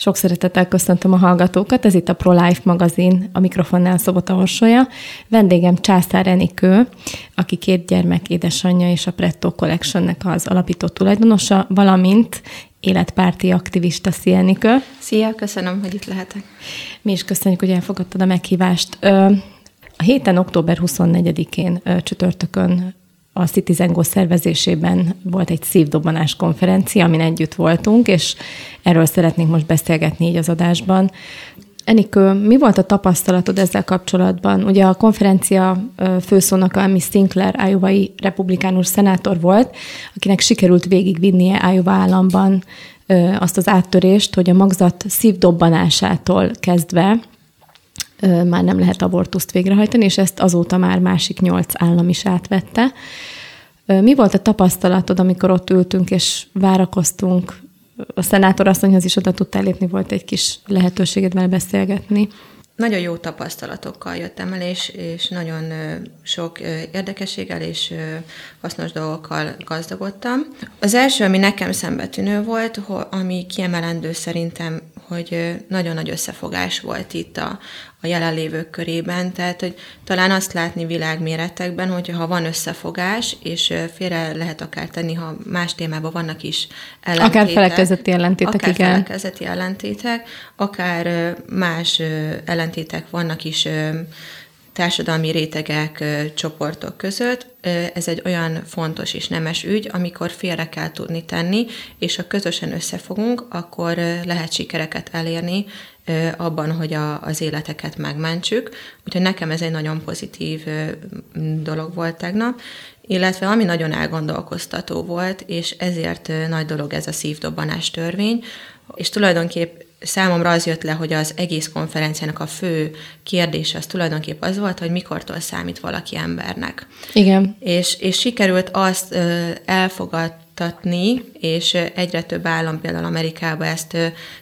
Sok szeretettel köszöntöm a hallgatókat, ez itt a ProLife magazin, a mikrofonnál Szobota Orsolya. Vendégem Császár Enikő, aki két gyermek édesanyja és a Pretto Collectionnek az alapító tulajdonosa, valamint életpárti aktivista. Szia, Enikő! Szia, köszönöm, hogy itt lehetek. Mi is köszönjük, hogy elfogadtad a meghívást. A héten, október 24-én csütörtökön a Citizen Go szervezésében volt egy szívdobbanás konferencia, amin együtt voltunk, és erről szeretnénk most beszélgetni így az adásban. Enikő, mi volt a tapasztalatod ezzel kapcsolatban? Ugye a konferencia főszónoka Amy Sinclair, Iowa-i republikánus szenátor volt, akinek sikerült végigvinnie Iowa államban azt az áttörést, hogy a magzat szívdobbanásától kezdve már nem lehet abortuszt végrehajtani, és ezt azóta már másik nyolc állam is átvette. Mi volt a tapasztalatod, amikor ott ültünk és várakoztunk? A szenátor asszonyhoz is oda tudtál lépni, volt egy kis lehetőséged vele beszélgetni. Nagyon jó tapasztalatokkal jöttem el, és, és nagyon sok érdekességgel és hasznos dolgokkal gazdagodtam. Az első, ami nekem szembetűnő volt, ami kiemelendő szerintem, hogy nagyon nagy összefogás volt itt a, a jelenlévők körében, tehát hogy talán azt látni világméretekben, hogy ha van összefogás, és félre lehet akár tenni, ha más témában vannak is ellentétek. Akár felekezeti ellentétek, akár igen. felekezeti ellentétek, akár más ellentétek vannak is társadalmi rétegek, csoportok között. Ez egy olyan fontos és nemes ügy, amikor félre kell tudni tenni, és ha közösen összefogunk, akkor lehet sikereket elérni abban, hogy a, az életeket megmentsük. Úgyhogy nekem ez egy nagyon pozitív dolog volt tegnap, illetve ami nagyon elgondolkoztató volt, és ezért nagy dolog ez a szívdobbanás törvény, és tulajdonképp számomra az jött le, hogy az egész konferenciának a fő kérdése az tulajdonképp az volt, hogy mikortól számít valaki embernek. Igen. És, és sikerült azt elfogadtatni, és egyre több állam, például Amerikában ezt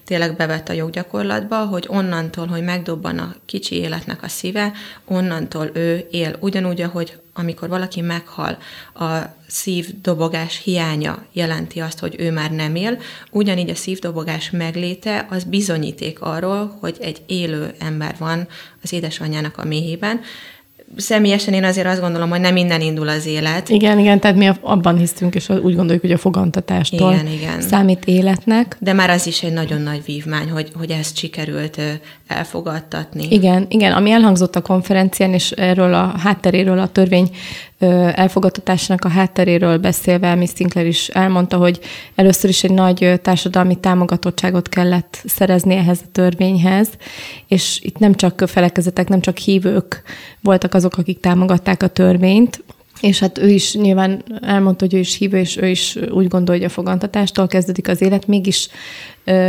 tényleg bevett a joggyakorlatba, hogy onnantól, hogy megdobban a kicsi életnek a szíve, onnantól ő él ugyanúgy, ahogy amikor valaki meghal, a szívdobogás hiánya jelenti azt, hogy ő már nem él, ugyanígy a szívdobogás megléte az bizonyíték arról, hogy egy élő ember van az édesanyjának a méhében, személyesen én azért azt gondolom, hogy nem innen indul az élet. Igen, igen, tehát mi abban hisztünk, és úgy gondoljuk, hogy a fogantatástól igen, igen. számít életnek. De már az is egy nagyon nagy vívmány, hogy, hogy ezt sikerült elfogadtatni. Igen, igen, ami elhangzott a konferencián, és erről a hátteréről, a törvény elfogadtatásnak a hátteréről beszélve, Miss Sinclair is elmondta, hogy először is egy nagy társadalmi támogatottságot kellett szerezni ehhez a törvényhez, és itt nem csak felekezetek, nem csak hívők voltak azok, akik támogatták a törvényt, és hát ő is nyilván elmondta, hogy ő is hívő, és ő is úgy gondolja, a fogantatástól kezdődik az élet, mégis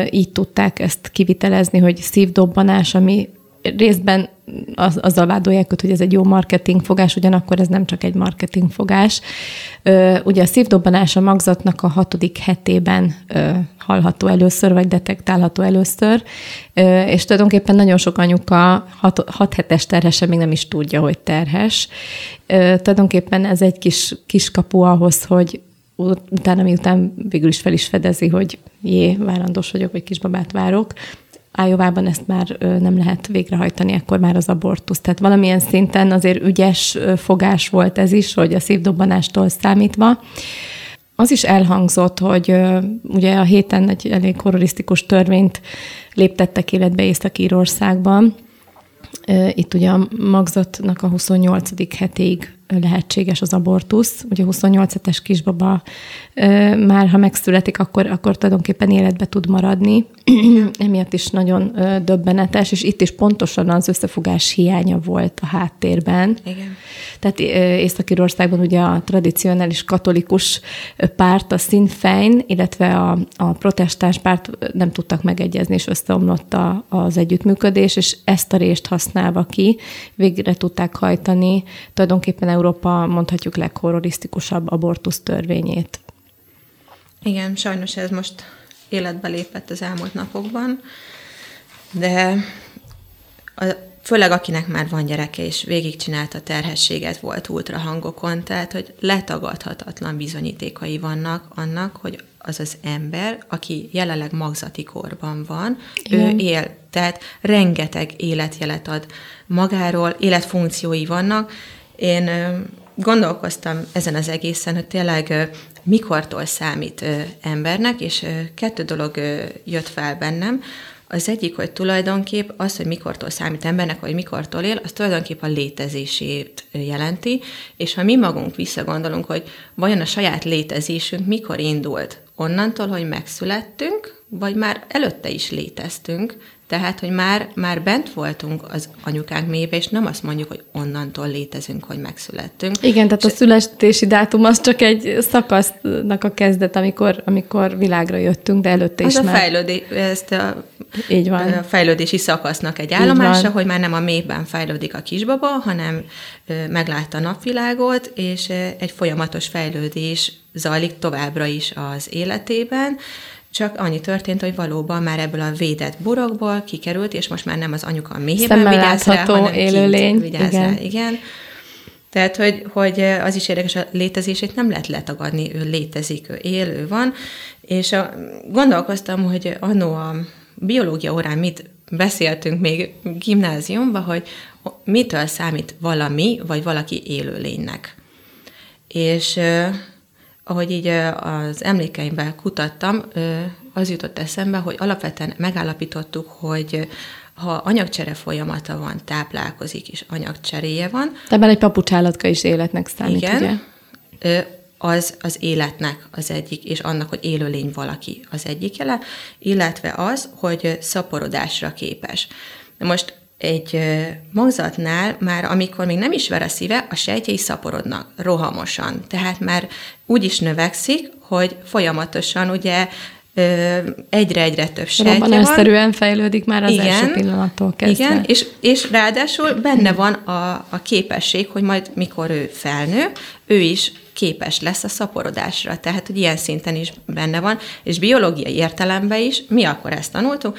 így tudták ezt kivitelezni, hogy szívdobbanás, ami részben az, azzal vádolják hogy ez egy jó marketing fogás, ugyanakkor ez nem csak egy marketing fogás. Ugye a szívdobbanás a magzatnak a hatodik hetében hallható először, vagy detektálható először, és tulajdonképpen nagyon sok anyuka hat, hat hetes terhese még nem is tudja, hogy terhes. Tulajdonképpen ez egy kis, kis kapu ahhoz, hogy utána, miután végül is fel is fedezi, hogy jé, várandós vagyok, vagy kisbabát várok, Ájovában ezt már nem lehet végrehajtani, akkor már az abortusz. Tehát valamilyen szinten azért ügyes fogás volt ez is, hogy a szívdobbanástól számítva. Az is elhangzott, hogy ugye a héten egy elég horrorisztikus törvényt léptettek életbe Észak-Írországban. Itt ugye a magzatnak a 28. hetéig lehetséges az abortusz. Ugye 28 hetes kisbaba már, ha megszületik, akkor, akkor tulajdonképpen életbe tud maradni. Emiatt is nagyon döbbenetes, és itt is pontosan az összefogás hiánya volt a háttérben. Igen. Tehát Észak-Írországban ugye a tradicionális katolikus párt, a Sinn Féin, illetve a, a protestáns párt nem tudtak megegyezni, és összeomlott a, az együttműködés, és ezt a részt használva ki végre tudták hajtani tulajdonképpen Európa mondhatjuk leghorrorisztikusabb abortusz törvényét. Igen, sajnos ez most életbe lépett az elmúlt napokban, de a, főleg akinek már van gyereke, és végigcsinálta terhességet, volt ultrahangokon, tehát hogy letagadhatatlan bizonyítékai vannak annak, hogy az az ember, aki jelenleg magzati korban van, Igen. ő él, tehát rengeteg életjelet ad magáról, életfunkciói vannak. Én gondolkoztam ezen az egészen, hogy tényleg mikortól számít ö, embernek, és ö, kettő dolog ö, jött fel bennem. Az egyik, hogy tulajdonképp az, hogy mikortól számít embernek, vagy mikortól él, az tulajdonképp a létezését jelenti, és ha mi magunk visszagondolunk, hogy vajon a saját létezésünk mikor indult, onnantól, hogy megszülettünk, vagy már előtte is léteztünk, tehát, hogy már, már bent voltunk az anyukánk mélybe, és nem azt mondjuk, hogy onnantól létezünk, hogy megszülettünk. Igen, tehát a születési dátum az csak egy szakasznak a kezdet, amikor, amikor világra jöttünk, de előtte Az is a már. fejlődés, ezt a, Így van. a fejlődési szakasznak egy állomása, hogy már nem a mélyben fejlődik a kisbaba, hanem meglátta a napvilágot, és egy folyamatos fejlődés zajlik továbbra is az életében, csak annyi történt, hogy valóban már ebből a védett burokból kikerült, és most már nem az anyuka a méhében Szemmel vigyáz rá, hanem élőlény, vigyáz igen. rá. Igen. Tehát, hogy, hogy az is érdekes, a létezését nem lehet letagadni, ő létezik, ő él, ő van, és a, gondolkoztam, hogy annó a biológia órán mit beszéltünk még gimnáziumban, hogy mitől számít valami, vagy valaki élőlénynek. És ahogy így az emlékeimben kutattam, az jutott eszembe, hogy alapvetően megállapítottuk, hogy ha anyagcsere folyamata van, táplálkozik, és anyagcseréje van, ebben egy papucsállatka is életnek számít, ugye? igen, ö, az az életnek az egyik, és annak, hogy élőlény valaki az egyik jele, illetve az, hogy szaporodásra képes. Most egy magzatnál már, amikor még nem is ver a szíve, a sejtjei szaporodnak rohamosan. Tehát már úgy is növekszik, hogy folyamatosan ugye egyre-egyre több sejtje van. Robbanásszerűen fejlődik már az első pillanattól kezdve. Igen, és, és ráadásul benne van a, a képesség, hogy majd mikor ő felnő, ő is képes lesz a szaporodásra. Tehát, hogy ilyen szinten is benne van, és biológiai értelemben is, mi akkor ezt tanultuk,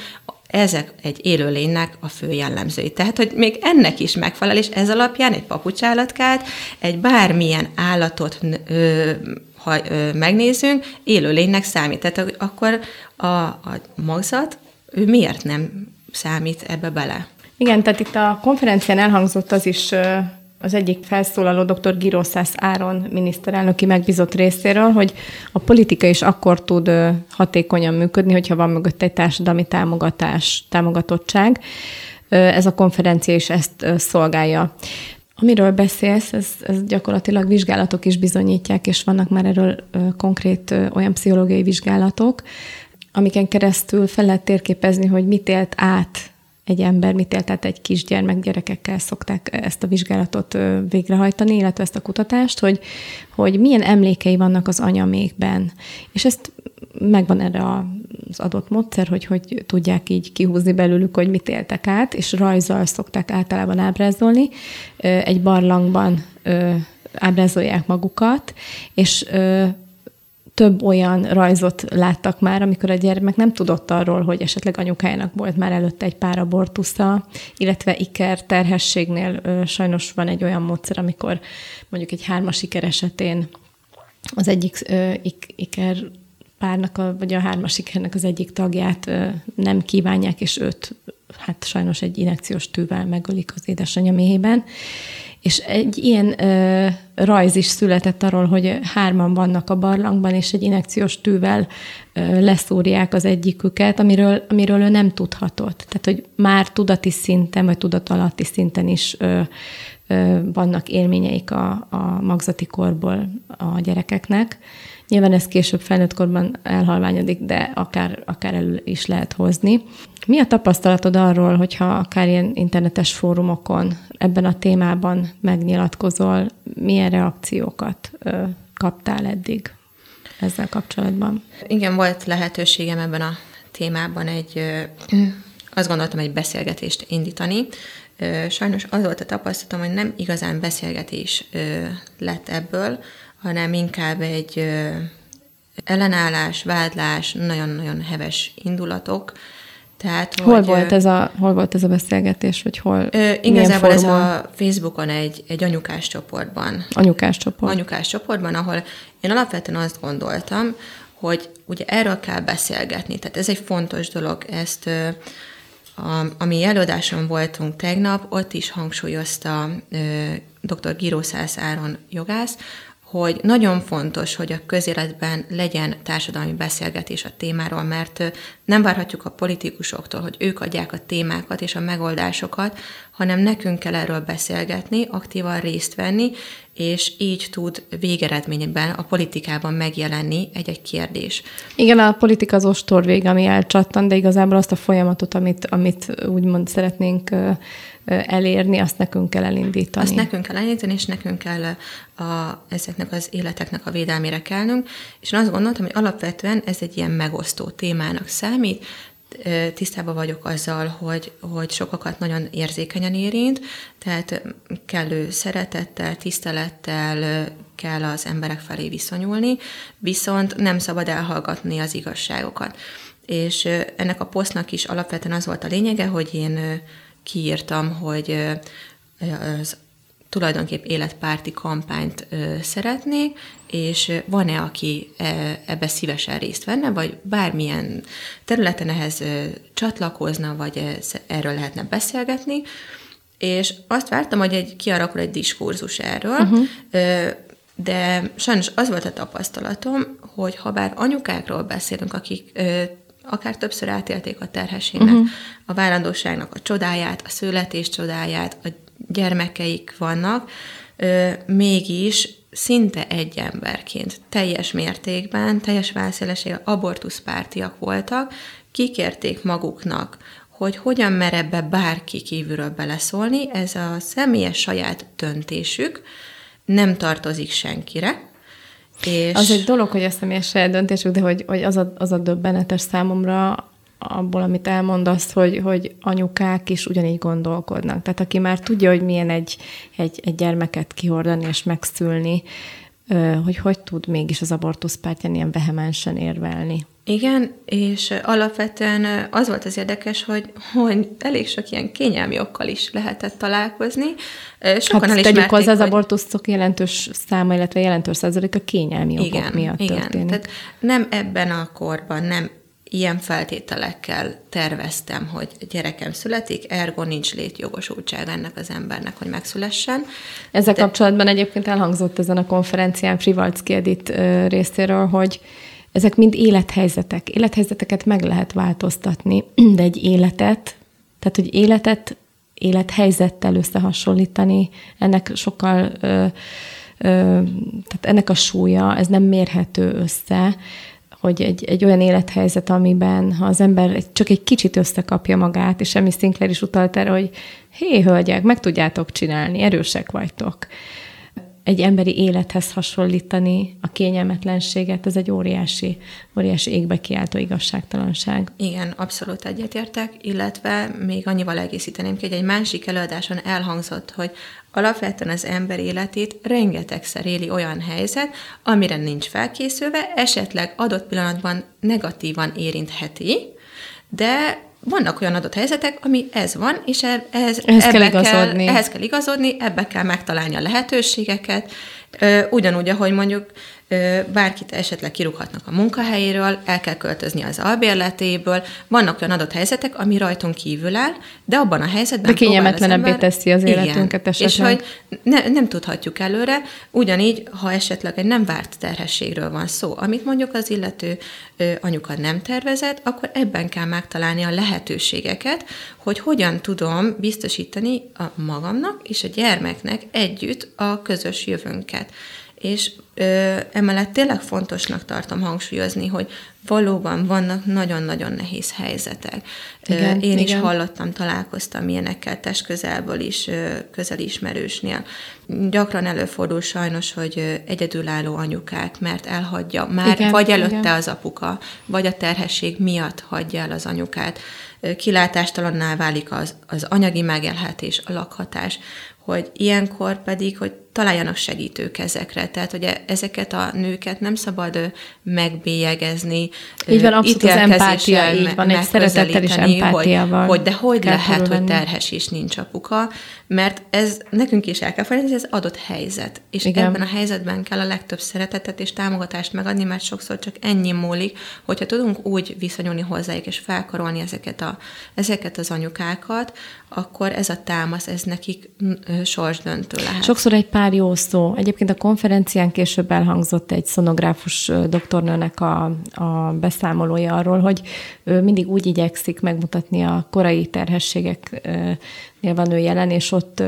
ezek egy élőlénynek a fő jellemzői. Tehát, hogy még ennek is megfelel, és ez alapján egy papucsállatkát, egy bármilyen állatot ö, ha ö, megnézünk, élőlénynek számít. Tehát akkor a, a magzat, ő miért nem számít ebbe bele? Igen, tehát itt a konferencián elhangzott az is az egyik felszólaló dr. Giroszász Áron miniszterelnöki megbízott részéről, hogy a politika is akkor tud hatékonyan működni, hogyha van mögött egy társadalmi támogatás, támogatottság. Ez a konferencia is ezt szolgálja. Amiről beszélsz, ez, ez gyakorlatilag vizsgálatok is bizonyítják, és vannak már erről konkrét olyan pszichológiai vizsgálatok, amiken keresztül fel lehet térképezni, hogy mit élt át egy ember, mit élt át egy kisgyermek, gyerekekkel szokták ezt a vizsgálatot végrehajtani, illetve ezt a kutatást, hogy, hogy milyen emlékei vannak az anyamékben. És ezt megvan erre az adott módszer, hogy hogy tudják így kihúzni belőlük, hogy mit éltek át, és rajzzal szokták általában ábrázolni. Egy barlangban ábrázolják magukat, és több olyan rajzot láttak már, amikor a gyermek nem tudott arról, hogy esetleg anyukájának volt már előtte egy pár abortusza, illetve iker terhességnél ö, sajnos van egy olyan módszer, amikor mondjuk egy hármas iker esetén az egyik ö, ik, iker párnak, a, vagy a hármas ikernek az egyik tagját ö, nem kívánják, és őt hát sajnos egy inekciós tűvel megölik az édesanyja méhében. És egy ilyen ö, rajz is született arról, hogy hárman vannak a barlangban, és egy inekciós tűvel ö, leszúrják az egyiküket, amiről, amiről ő nem tudhatott. Tehát, hogy már tudati szinten, vagy tudatalatti szinten is ö, vannak élményeik a, a magzati korból a gyerekeknek. Nyilván ez később felnőtt korban elhalványodik, de akár, akár elő is lehet hozni. Mi a tapasztalatod arról, hogyha akár ilyen internetes fórumokon ebben a témában megnyilatkozol, milyen reakciókat ö, kaptál eddig ezzel kapcsolatban? Igen, volt lehetőségem ebben a témában egy, ö, azt gondoltam, egy beszélgetést indítani. Sajnos az volt a tapasztalatom, hogy nem igazán beszélgetés lett ebből, hanem inkább egy ellenállás, vádlás, nagyon-nagyon heves indulatok. Tehát, Hol hogy, volt, ez a, hol volt ez a beszélgetés, vagy hol? Ö, igazából ez a Facebookon egy, egy anyukás csoportban Anyukás csoport. anyukás csoportban, ahol én alapvetően azt gondoltam, hogy ugye erről kell beszélgetni. Tehát ez egy fontos dolog, ezt a, a mi előadáson voltunk tegnap, ott is hangsúlyozta dr. Girószász Áron jogász, hogy nagyon fontos, hogy a közéletben legyen társadalmi beszélgetés a témáról, mert nem várhatjuk a politikusoktól, hogy ők adják a témákat és a megoldásokat, hanem nekünk kell erről beszélgetni, aktívan részt venni, és így tud végeredményben a politikában megjelenni egy-egy kérdés. Igen, a politika az ostor vég, ami elcsattan, de igazából azt a folyamatot, amit, amit úgymond szeretnénk elérni, azt nekünk kell elindítani. Azt nekünk kell elindítani, és nekünk kell a, ezeknek az életeknek a védelmére kellnünk. És én azt gondoltam, hogy alapvetően ez egy ilyen megosztó témának számít, tisztában vagyok azzal, hogy, hogy sokakat nagyon érzékenyen érint, tehát kellő szeretettel, tisztelettel kell az emberek felé viszonyulni, viszont nem szabad elhallgatni az igazságokat. És ennek a posztnak is alapvetően az volt a lényege, hogy én kiírtam, hogy az tulajdonképp életpárti kampányt szeretnék, és van-e, aki ebbe szívesen részt venne, vagy bármilyen területen ehhez csatlakozna, vagy erről lehetne beszélgetni, és azt vártam, hogy egy, kialakul egy diskurzus erről, uh-huh. de sajnos az volt a tapasztalatom, hogy ha bár anyukákról beszélünk, akik akár többször átélték a terhességnek, uh-huh. a várandóságnak a csodáját, a születés csodáját, a gyermekeik vannak, mégis szinte egy emberként, teljes mértékben, teljes válszélességgel abortuszpártiak voltak, kikérték maguknak, hogy hogyan mer ebbe bárki kívülről beleszólni, ez a személyes saját döntésük, nem tartozik senkire, és... Az egy dolog, hogy a személyes saját döntésük, de hogy, hogy az, a, az a döbbenetes számomra abból, amit elmondasz, hogy, hogy anyukák is ugyanígy gondolkodnak. Tehát aki már tudja, hogy milyen egy, egy, egy gyermeket kihordani és megszülni, hogy hogy tud mégis az abortuszpártyán ilyen vehemensen érvelni. Igen, és alapvetően az volt az érdekes, hogy, hogy elég sok ilyen kényelmi okkal is lehetett találkozni. Sokan hát tegyük hozzá, az abortuszok jelentős száma, illetve jelentős százalék a kényelmi igen, okok miatt igen. történik. Tehát nem ebben a korban, nem ilyen feltételekkel terveztem, hogy gyerekem születik, ergo nincs létjogosultság ennek az embernek, hogy megszülessen. Ezzel De... kapcsolatban egyébként elhangzott ezen a konferencián Frivalcki Edith részéről, hogy ezek mind élethelyzetek. Élethelyzeteket meg lehet változtatni, de egy életet, tehát hogy életet élethelyzettel összehasonlítani, ennek sokkal, ö, ö, tehát ennek a súlya, ez nem mérhető össze, hogy egy, egy olyan élethelyzet, amiben ha az ember csak egy kicsit összekapja magát, és Emmy Sinclair is utalt erre, hogy hé, hölgyek, meg tudjátok csinálni, erősek vagytok egy emberi élethez hasonlítani a kényelmetlenséget, ez egy óriási, óriási égbe kiáltó igazságtalanság. Igen, abszolút egyetértek, illetve még annyival egészíteném ki, hogy egy másik előadáson elhangzott, hogy alapvetően az ember életét rengetegszer éli olyan helyzet, amire nincs felkészülve, esetleg adott pillanatban negatívan érintheti, de vannak olyan adott helyzetek, ami ez van, és ez, ehhez, kell igazodni. Kell, ehhez kell igazodni, ebbe kell megtalálni a lehetőségeket, ugyanúgy, ahogy mondjuk bárkit esetleg kirúghatnak a munkahelyéről, el kell költözni az albérletéből. Vannak olyan adott helyzetek, ami rajtunk kívül áll, de abban a helyzetben De kényelmetlenebbé teszi az életünket igen, esetleg. És hogy ne, nem tudhatjuk előre, ugyanígy, ha esetleg egy nem várt terhességről van szó, amit mondjuk az illető anyuka nem tervezett, akkor ebben kell megtalálni a lehetőségeket, hogy hogyan tudom biztosítani a magamnak és a gyermeknek együtt a közös jövőnket és ö, emellett tényleg fontosnak tartom hangsúlyozni, hogy valóban vannak nagyon-nagyon nehéz helyzetek. Igen, Én igen. is hallottam, találkoztam ilyenekkel testközelből is, közeli ismerősnél. Gyakran előfordul sajnos, hogy egyedülálló anyukák, mert elhagyja, már igen, vagy előtte igen. az apuka, vagy a terhesség miatt hagyja el az anyukát. kilátástalanná válik az, az anyagi megélhetés, a lakhatás, hogy ilyenkor pedig, hogy találjanak segítők ezekre. Tehát, hogy ezeket a nőket nem szabad megbélyegezni, így van, abszolút az empátia, így van, egy szeretettel és empátiával. Hogy, hogy de hogy lehet, hogy terhes is nincs apuka, mert ez nekünk is el kell felejteni, ez adott helyzet. És Igen. ebben a helyzetben kell a legtöbb szeretetet és támogatást megadni, mert sokszor csak ennyi múlik, hogyha tudunk úgy viszonyulni hozzájuk és felkarolni ezeket, a, ezeket az anyukákat, akkor ez a támasz, ez nekik sorsdöntő lehet. Sokszor egy pár jó szó. Egyébként a konferencián később elhangzott egy szonográfus doktornőnek a, a beszámolója arról, hogy ő mindig úgy igyekszik megmutatni a korai terhességeknél van ő jelen, és ott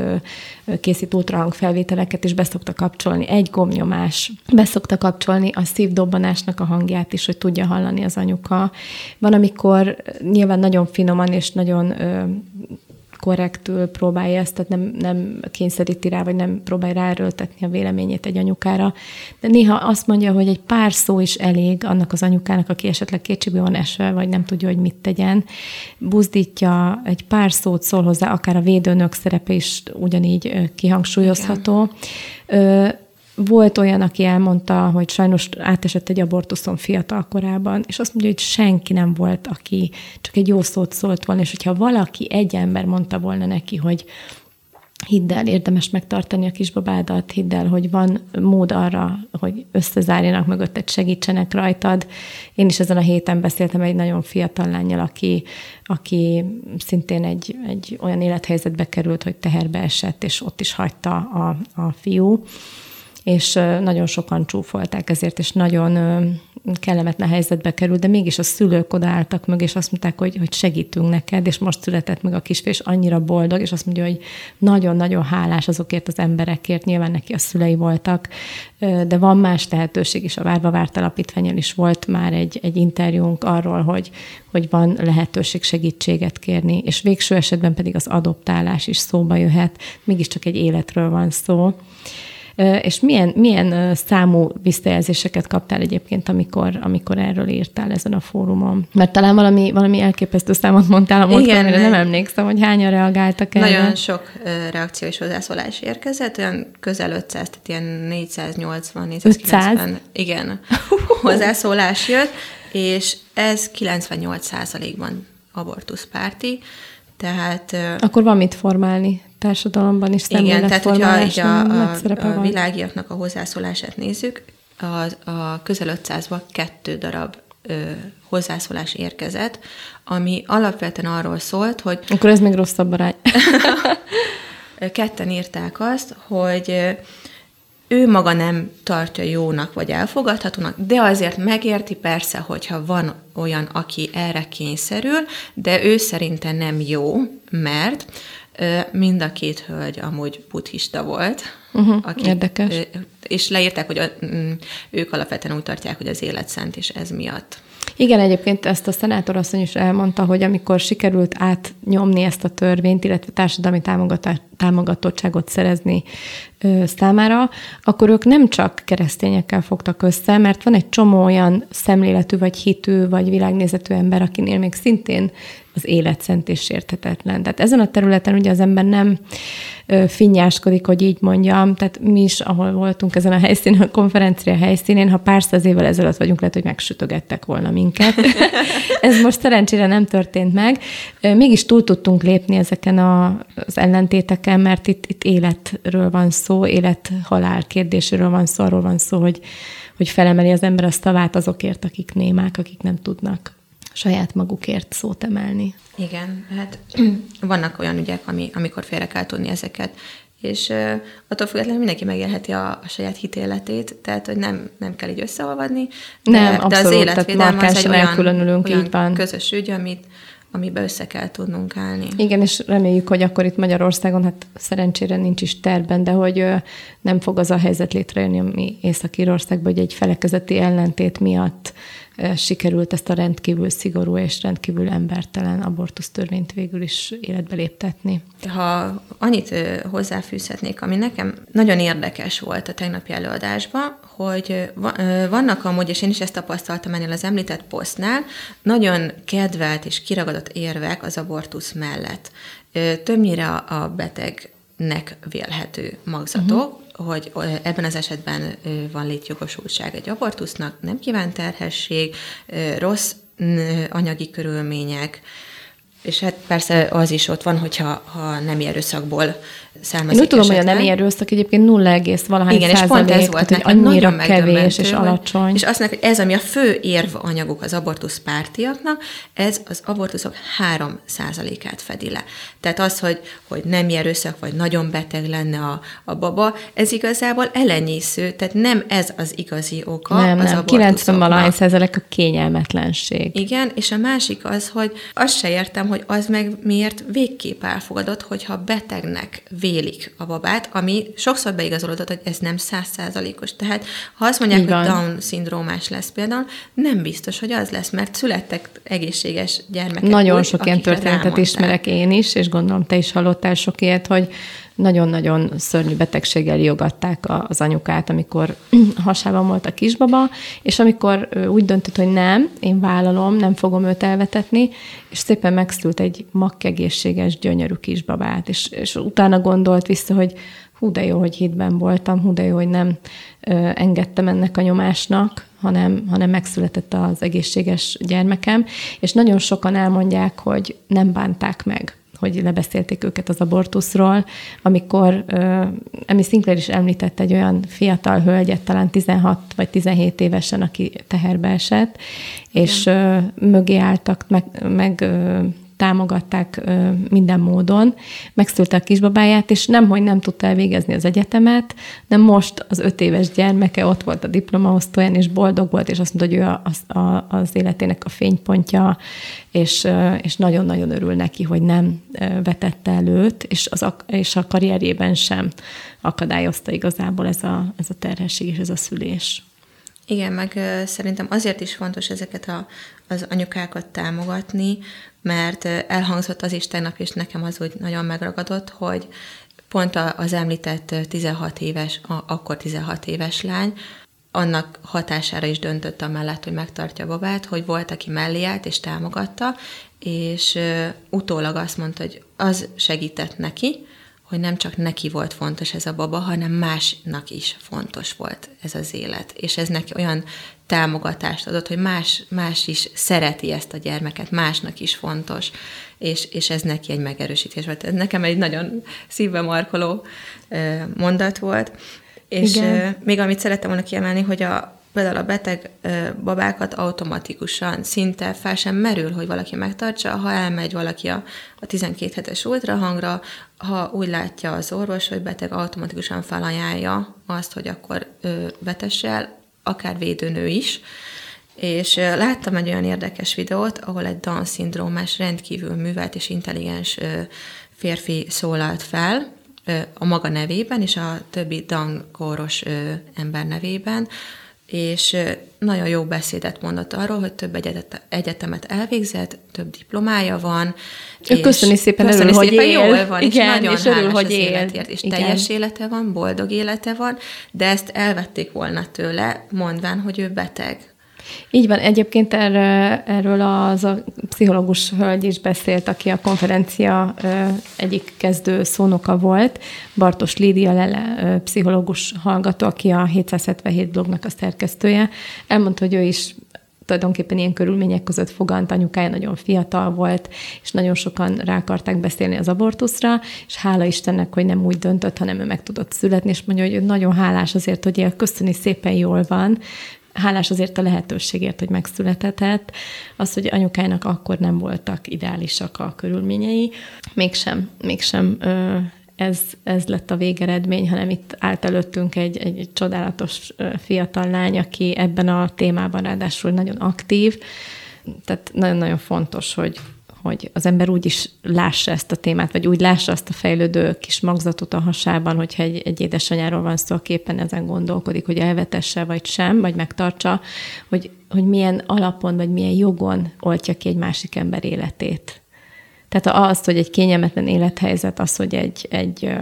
készít ultrahangfelvételeket, és beszokta kapcsolni egy gomnyomás. Beszokta kapcsolni a szívdobbanásnak a hangját is, hogy tudja hallani az anyuka. Van, amikor nyilván nagyon finoman és nagyon korrektül próbálja ezt, tehát nem, nem kényszeríti rá, vagy nem próbálja ráerőltetni a véleményét egy anyukára. De néha azt mondja, hogy egy pár szó is elég annak az anyukának, aki esetleg kétségbe van esve, vagy nem tudja, hogy mit tegyen. Buzdítja, egy pár szót szól hozzá, akár a védőnök szerepe is ugyanígy kihangsúlyozható. Igen volt olyan, aki elmondta, hogy sajnos átesett egy abortuszon fiatal korában, és azt mondja, hogy senki nem volt, aki csak egy jó szót szólt volna, és hogyha valaki, egy ember mondta volna neki, hogy hidd el, érdemes megtartani a kisbabádat, hidd el, hogy van mód arra, hogy összezárjanak mögötted, segítsenek rajtad. Én is ezen a héten beszéltem egy nagyon fiatal lányjal, aki, aki szintén egy, egy olyan élethelyzetbe került, hogy teherbe esett, és ott is hagyta a, a fiú és nagyon sokan csúfolták ezért, és nagyon kellemetlen helyzetbe került, de mégis a szülők odaálltak meg, és azt mondták, hogy, hogy segítünk neked, és most született meg a kisfiú, és annyira boldog, és azt mondja, hogy nagyon-nagyon hálás azokért az emberekért, nyilván neki a szülei voltak, de van más lehetőség is, a Várva Várt Alapítványon is volt már egy, egy interjúnk arról, hogy, hogy van lehetőség segítséget kérni, és végső esetben pedig az adoptálás is szóba jöhet, mégiscsak egy életről van szó. És milyen, milyen számú visszajelzéseket kaptál egyébként, amikor, amikor erről írtál ezen a fórumon? Mert talán valami, valami elképesztő számot mondtál a múltkor, amire nem emlékszem, hogy hányan reagáltak erre. Nagyon sok reakció és hozzászólás érkezett, olyan közel 500, tehát ilyen 480, 490. 500? Igen, hozzászólás jött, és ez 98 százalékban abortuszpárti, tehát... Akkor van mit formálni társadalomban is Igen, tehát hogyha így a, a, a világiaknak a hozzászólását nézzük, a, a közel 500-ban kettő darab ö, hozzászólás érkezett, ami alapvetően arról szólt, hogy... Akkor ez még rosszabb arány. ketten írták azt, hogy ő maga nem tartja jónak vagy elfogadhatónak, de azért megérti persze, hogyha van olyan, aki erre kényszerül, de ő szerinte nem jó, mert Mind a két hölgy amúgy buddhista volt. Uh-huh, aki, érdekes. És leírták, hogy a, mm, ők alapvetően úgy tartják, hogy az élet szent, és ez miatt. Igen, egyébként ezt a szenátorasszony is elmondta, hogy amikor sikerült átnyomni ezt a törvényt, illetve társadalmi támogatottságot szerezni ö, számára, akkor ők nem csak keresztényekkel fogtak össze, mert van egy csomó olyan szemléletű, vagy hitű, vagy világnézetű ember, akinél még szintén az élet szent és sérthetetlen. Tehát ezen a területen ugye az ember nem finnyáskodik, hogy így mondjam, tehát mi is, ahol voltunk ezen a helyszínen, a konferencia helyszínén, ha pár száz évvel ezelőtt vagyunk, lehet, hogy megsütögettek volna minket. Ez most szerencsére nem történt meg. Mégis túl tudtunk lépni ezeken a, az ellentéteken, mert itt, itt életről van szó, élet-halál kérdéséről van szó, arról van szó, hogy, hogy felemeli az ember a szavát azokért, akik némák, akik nem tudnak saját magukért szót emelni. Igen, hát vannak olyan ügyek, ami, amikor félre kell tudni ezeket, és uh, attól függetlenül mindenki megélheti a, a saját hitéletét, tehát hogy nem, nem kell így összeolvadni. De, nem, abszolút, de az életvédelem az egy olyan, olyan így van. közös ügy, amit, amiben össze kell tudnunk állni. Igen, és reméljük, hogy akkor itt Magyarországon, hát szerencsére nincs is terben, de hogy nem fog az a helyzet létrejönni, ami Észak-Írországban, hogy egy felekezeti ellentét miatt sikerült ezt a rendkívül szigorú és rendkívül embertelen abortusztörvényt végül is életbe léptetni. Ha annyit hozzáfűzhetnék, ami nekem nagyon érdekes volt a tegnapi előadásban, hogy vannak amúgy, és én is ezt tapasztaltam ennél az említett posztnál, nagyon kedvelt és kiragadott érvek az abortusz mellett. Többnyire a betegnek vélhető magzatok, uh-huh. hogy ebben az esetben van létjogosultság egy abortusznak, nem kívánt terhesség, rossz anyagi körülmények, és hát persze az is ott van, hogyha ha nem erőszakból származik. Én úgy tudom, hogy a nem erőszak egyébként 0, valahány Igen, százalék, és pont ez volt tehát, hogy annyira kevés és alacsony. És azt mondják, hogy ez, ami a fő érv anyaguk az abortusz pártiaknak, ez az abortuszok 3 százalékát fedi le. Tehát az, hogy, hogy nem erőszak, vagy nagyon beteg lenne a, a baba, ez igazából elenyésző, tehát nem ez az igazi oka nem, az nem, 90 valahány százalék a kényelmetlenség. Igen, és a másik az, hogy azt se értem, hogy az meg miért végképp elfogadott, hogyha betegnek vélik a babát, ami sokszor beigazolódott, hogy ez nem százszázalékos. Tehát ha azt mondják, Igen. hogy Down-szindrómás lesz például, nem biztos, hogy az lesz, mert születtek egészséges gyermekek. Nagyon úgy, sok ilyen történetet elmondták. ismerek én is, és gondolom te is hallottál sok ilyet, hogy nagyon-nagyon szörnyű betegséggel jogatták az anyukát, amikor hasában volt a kisbaba, és amikor úgy döntött, hogy nem, én vállalom, nem fogom őt elvetetni, és szépen megszült egy makkegészséges, gyönyörű kisbabát, és, és utána gondolt vissza, hogy hú, de jó, hogy hitben voltam, hú, de jó, hogy nem ö, engedtem ennek a nyomásnak, hanem, hanem megszületett az egészséges gyermekem, és nagyon sokan elmondják, hogy nem bánták meg hogy lebeszélték őket az abortuszról, amikor Emi Sinclair is említett egy olyan fiatal hölgyet, talán 16 vagy 17 évesen, aki teherbe esett, és uh, mögé álltak, meg, meg támogatták minden módon, megszülte a kisbabáját, és nem, hogy nem tudta elvégezni az egyetemet, de most az öt éves gyermeke ott volt a diplomaosztóján, és boldog volt, és azt mondta, hogy ő az, a, az életének a fénypontja, és, és nagyon-nagyon örül neki, hogy nem vetette előtt, és, az, és a karrierjében sem akadályozta igazából ez a, ez a terhesség és ez a szülés. Igen, meg szerintem azért is fontos ezeket a, az anyukákat támogatni, mert elhangzott az is tegnap, és nekem az úgy nagyon megragadott, hogy pont az említett 16 éves, akkor 16 éves lány, annak hatására is döntött amellett, hogy megtartja a babát, hogy volt, aki mellé állt és támogatta, és utólag azt mondta, hogy az segített neki, hogy nem csak neki volt fontos ez a baba, hanem másnak is fontos volt ez az élet. És ez neki olyan támogatást adott, hogy más, más is szereti ezt a gyermeket, másnak is fontos, és, és ez neki egy megerősítés volt. Ez nekem egy nagyon szívbe markoló mondat volt. És Igen. még amit szerettem volna kiemelni, hogy a, például a beteg babákat automatikusan szinte fel sem merül, hogy valaki megtartsa, ha elmegy valaki a, a 12 hetes ultrahangra, ha úgy látja az orvos, hogy beteg automatikusan felajánlja azt, hogy akkor vetesse el, akár védőnő is, és láttam egy olyan érdekes videót, ahol egy Down-szindrómás, rendkívül művelt és intelligens férfi szólalt fel, a maga nevében, és a többi Down-kóros ember nevében, és nagyon jó beszédet mondott arról, hogy több egyetemet elvégzett, több diplomája van. Ő köszöni szépen, köszöni örül, szépen, hogy él. jól van, Igen, és nagyon és örül, hogy él. életért, és Igen. teljes élete van, boldog élete van, de ezt elvették volna tőle, mondván, hogy ő beteg. Így van, egyébként erről, erről az a pszichológus hölgy is beszélt, aki a konferencia egyik kezdő szónoka volt, Bartos Lídia Lele, pszichológus hallgató, aki a 777 blognak a szerkesztője. Elmondta, hogy ő is tulajdonképpen ilyen körülmények között fogant, anyukája nagyon fiatal volt, és nagyon sokan rá akarták beszélni az abortuszra, és hála Istennek, hogy nem úgy döntött, hanem ő meg tudott születni, és mondja, hogy nagyon hálás azért, hogy él, köszöni szépen jól van, hálás azért a lehetőségért, hogy megszületetett. Az, hogy anyukának akkor nem voltak ideálisak a körülményei, mégsem, mégsem ö, ez, ez lett a végeredmény, hanem itt állt előttünk egy, egy, csodálatos fiatal lány, aki ebben a témában ráadásul nagyon aktív, tehát nagyon-nagyon fontos, hogy, hogy az ember úgy is lássa ezt a témát, vagy úgy lássa azt a fejlődő kis magzatot a hasában, hogyha egy, egy édesanyáról van szó, aki éppen ezen gondolkodik, hogy elvetesse vagy sem, vagy megtartsa, hogy hogy milyen alapon, vagy milyen jogon oltja ki egy másik ember életét. Tehát az, hogy egy kényelmetlen élethelyzet, az, hogy egy, egy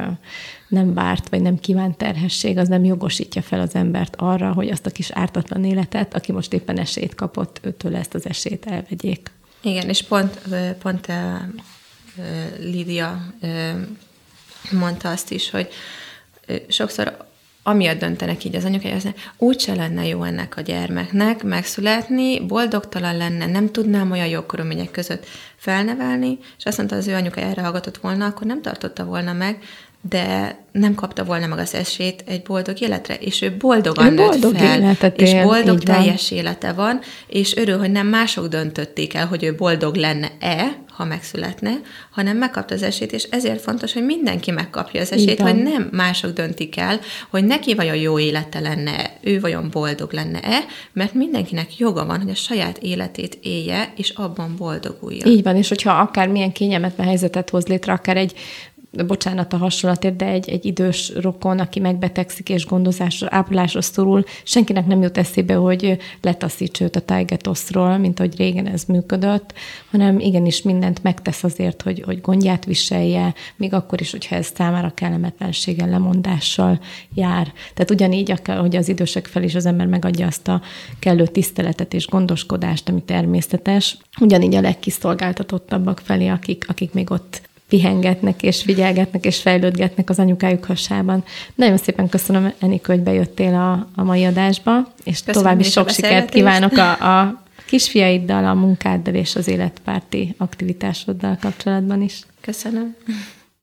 nem várt, vagy nem kívánt terhesség, az nem jogosítja fel az embert arra, hogy azt a kis ártatlan életet, aki most éppen esélyt kapott, őtől ezt az esélyt elvegyék. Igen, és pont, pont Lídia mondta azt is, hogy sokszor amiatt döntenek így az anyukai, hogy úgyse lenne jó ennek a gyermeknek megszületni, boldogtalan lenne, nem tudnám olyan jó körülmények között felnevelni, és azt mondta, az ő anyuka erre hallgatott volna, akkor nem tartotta volna meg, de nem kapta volna meg az esélyt egy boldog életre, és ő boldogan ő boldog nőtt fel, életet és él, boldog teljes van. élete van, és örül, hogy nem mások döntötték el, hogy ő boldog lenne-e, ha megszületne, hanem megkapta az esélyt, és ezért fontos, hogy mindenki megkapja az esélyt, hogy nem mások döntik el, hogy neki vajon jó élete lenne, ő vajon boldog lenne-e, mert mindenkinek joga van, hogy a saját életét élje, és abban boldogulja. Így van, és hogyha akár milyen kényelmetlen helyzetet hoz létre, akár egy bocsánat a hasonlatért, de egy, egy idős rokon, aki megbetegszik és gondozásra, ápolásra szorul, senkinek nem jut eszébe, hogy letaszítsa őt a tájgetoszról, mint ahogy régen ez működött, hanem igenis mindent megtesz azért, hogy, hogy gondját viselje, még akkor is, hogyha ez számára kellemetlenséggel, lemondással jár. Tehát ugyanígy, hogy az idősek fel is az ember megadja azt a kellő tiszteletet és gondoskodást, ami természetes, ugyanígy a legkiszolgáltatottabbak felé, akik, akik még ott pihengetnek, és figyelgetnek, és fejlődgetnek az anyukájuk hasában. Nagyon szépen köszönöm, Enikő, hogy bejöttél a, a mai adásba, és köszönöm további sok sikert kívánok a, a kisfiaiddal, a munkáddal és az életpárti aktivitásoddal kapcsolatban is. Köszönöm.